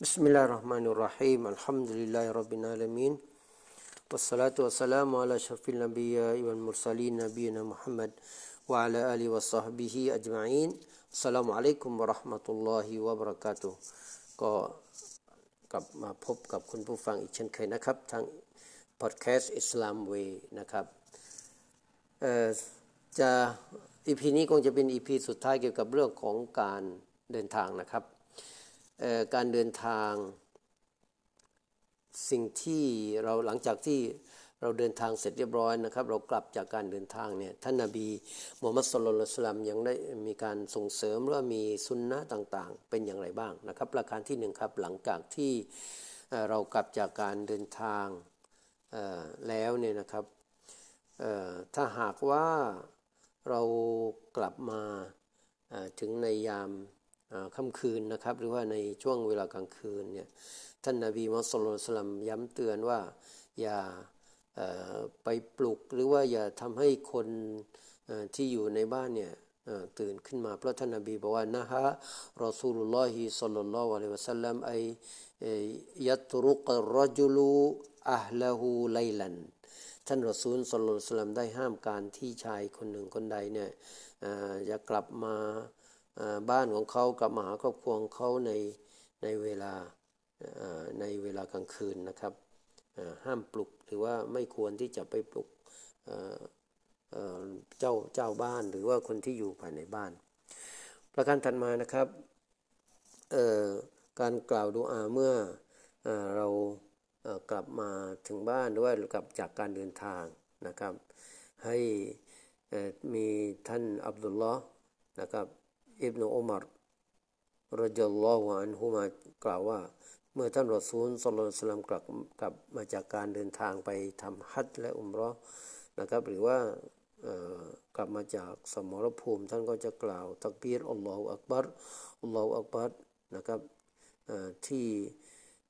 بسم الله الرحمن الرحيم الحمد لله رب العالمين والصلاة والسلام على شرف الأنبياء والمرسلين نبينا محمد وعلى آله وصحبه أجمعين السلام عليكم ورحمة الله وبركاته ก็กลับมาพบกับคุณผู้ฟังอีกเช่นเคยนะครับทางพอดแคสต์อิสลามเวนะครับจะอีพีนี้คงจะเป็นอีพีสุดท้ายเกี่ยวกับเรื่องของการเดินทางนะครับ การเดินทางสิ่งที่เราหลังจากที่เราเดินทางเสร็จเรียบร้อยนะครับ เรากลับจากการเดินทางเนี่ยท่านนาบีมูฮัมมัดสุลลัลสลัมยังได้มีการส่งเสริมว่ามีสุนนะต่างๆ เป็นอย่างไรบ้างนะครับ ประการที่หนึ่งครับหลังจากที่เรากลับจากการเดินทางแล้วเนี่ยนะครับถ้าหากว่าเรากลับมาถึงในยาม ค่ำคืนนะครับ หรือว่าในช่วงเวลากลางคืนเนี่ยท่านนาบีมุสลิมย้ำเตือนว่าอย่าไปปลุกหรือว่าอย่าทำให้คนที่อยู่ในบ้านเนี่ยตื่นขึ้นมาเพราะท่านนาบีบอกว่านะฮะรอซูลุลลอฮิสัลลัลลอฮุอะลัยฮิวะสัลลัมไอยัตรุกรจุลูอัลลหูไลลันท่านรอซูลสัลลัลลมได้ห้ามการที่ชายคนหนึ่งคนใดเนี่ยจะกลับมา บ้านของเขากับมหาครอบครัวของเขาในในเวลาในเวลากลางคืนนะครับห้ามปลุกหรือว่าไม่ควรที่จะไปปลุกเจ้าเจ้าบ้านหรือว่าคนที่อยู่ภายในบ้าน ประการถัดมานะครับการกล่าวดูอาเมื่อเรากลับมาถึงบ้านหรือว่ากลับจากการเดินทางนะครับ ให้มีท่านอับดุลลอฮ์นะครับ อิบนุอุมารรจลลอฮฺอันฮุมากล่าวว่า เมื่อท่านรอซูลสุลต่านกลับกลับมาจากการเดินทางไปทำฮัจและอุมรอนะครับ หรือว่ากลับมาจากสมรภูมิท่านก็จะกล่าว ตักบีรอัลลอฮฺอักบัรอัลลอฮฺอักบัรนะครับที่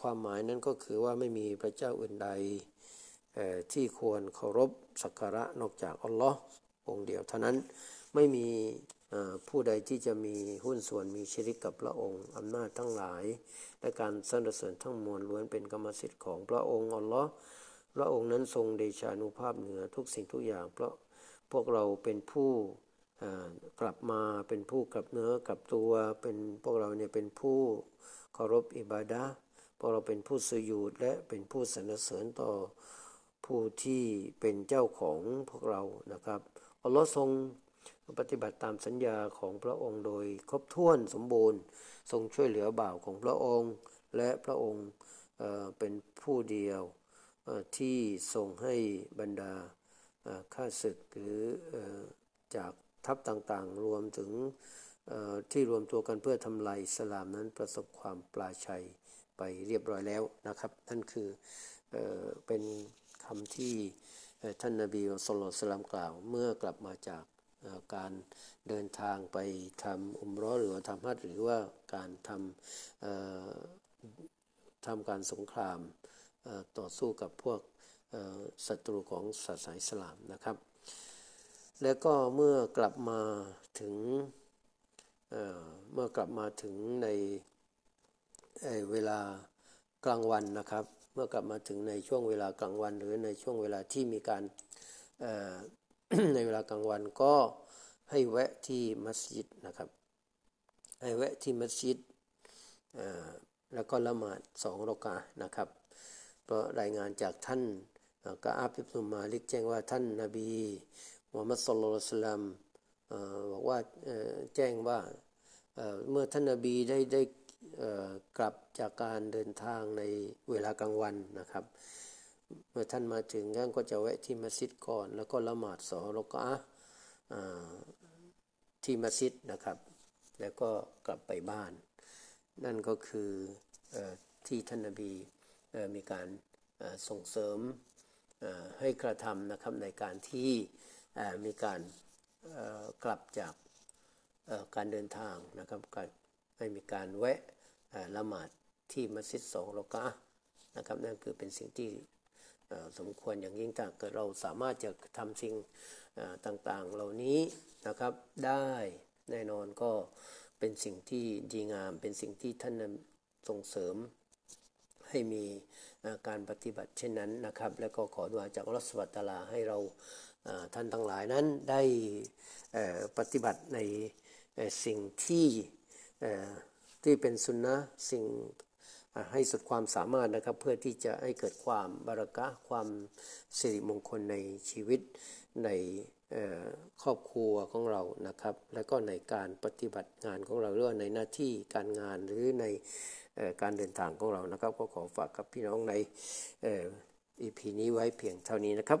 ความหมายนั้นก็คือว่าไม่มีพระเจ้าอื่นใดที่ควรเคารพสักการะนอกจากอัลลอฮ์องเดียวเท่านั้นไม่มีผู้ใดที่จะมีหุ้นส่วนมีชีริกกับพระองค์อำนาจทั้งหลาย และการสรรเสริญทั้งมวลล้วนเป็นกรรมสิทธิ์ของพระองค์อัลลอฮ์พระองค์นั้นทรงเดชานุภาพเหนือทุกสิ่งทุกอย่างเพราะพวกเราเป็นผู้ กลับมาเป็นผู้กลับเนื้อกลับตัวเป็นพวกเราเนี่ยเป็นผู้เคารพอิบาดะพวกเราเป็นผู้สยุดและเป็นผู้สรรเสริญต่อผู้ที่เป็นเจ้าของพวกเรานะครับอัลลอฮ์ทรงปฏิบัติตามสัญญาของพระองค์โดยครบถ้วนสมบูรณ์ ทรงช่วยเหลือบ่าวของพระองค์ และพระองค์เป็นผู้เดียวที่ทรงให้บรรดาข้าศึกหรือจาก ทัพต่างๆ รวมถึงที่รวมตัวกันเพื่อทำลายอิสลามนั้นประสบความปลาชัยไปเรียบร้อยแล้วนะครับ นั่นคือเป็นคำที่ท่านนาบีสุลต่านกล่าว เมื่อกลับมาจากการเดินทางไปทำอุมร้อหรือว่าทำฮัจหรือว่าการทำทำการสงครามต่อสู้กับพวกศัตรูของศาสนาอิสลามนะครับ แล้วก็เมื่อกลับมาถึงเมื่อกลับมาถึงในเวลากลางวันนะครับ เมื่อกลับมาถึงในช่วงเวลากลางวัน หรือในช่วงเวลาที่มีการในเวลากลางวันก็ให้แวะที่มัสยิดนะครับ ให้แวะที่มัสยิดแล้วก็ละหมาดสองรอกานะครับ เพราะรายงานจากท่านกาอาบิบนุมาลิกแจ้งว่าท่านนาบี มุฮัมมัดสุลลัลสลัมบอกว่าแจ้งว่าเมื่อท่านนาบีได้ได้กลับจากการเดินทางในเวลากลางวันนะครับ เมื่อท่านมาถึงท่านก็จะแวะที่มัสยิดก่อน แล้วก็ละหมาดสอรกะที่มัสยิดนะครับ แล้วก็กลับไปบ้าน นั่นก็คืออที่ท่านนบีเอ่อมีการส่งเสริมให้กระทำนะครับในการที่ มีการกลับจากการเดินทางนะครับก็ให้มีการแวะละหมาดที่มัสยิดสองรอกะนะครับนั่นคือเป็นสิ่งที่สมควรอย่างยิ่งถ้าเกิดเราสามารถจะทำสิ่งต่างๆ เหล่านี้นะครับได้แน่นอนก็เป็นสิ่งที่ดีงาม เป็นสิ่งที่ท่านส่งเสริมให้มีการปฏิบัติเช่นนั้นนะครับ แล้วก็ขอดุอาจากอัสวะตะอาลาให้เรา ท่านทั้งหลายนั้นได้ปฏิบัติในสิ่งที่ที่เป็นสุนนะสิ่งให้สุดความสามารถนะครับเพื่อที่จะให้เกิดความบารักะความสิริมงคลในชีวิตในครอบครัวของเรานะครับ และก็ในการปฏิบัติงานของเราหรือว่าในหน้าที่การงานหรือในอการเดินทางของเรานะครับ ก็ขอฝากกับพี่น้องในอ่อ EP นี้ไว้เพียงเท่านี้นะครับ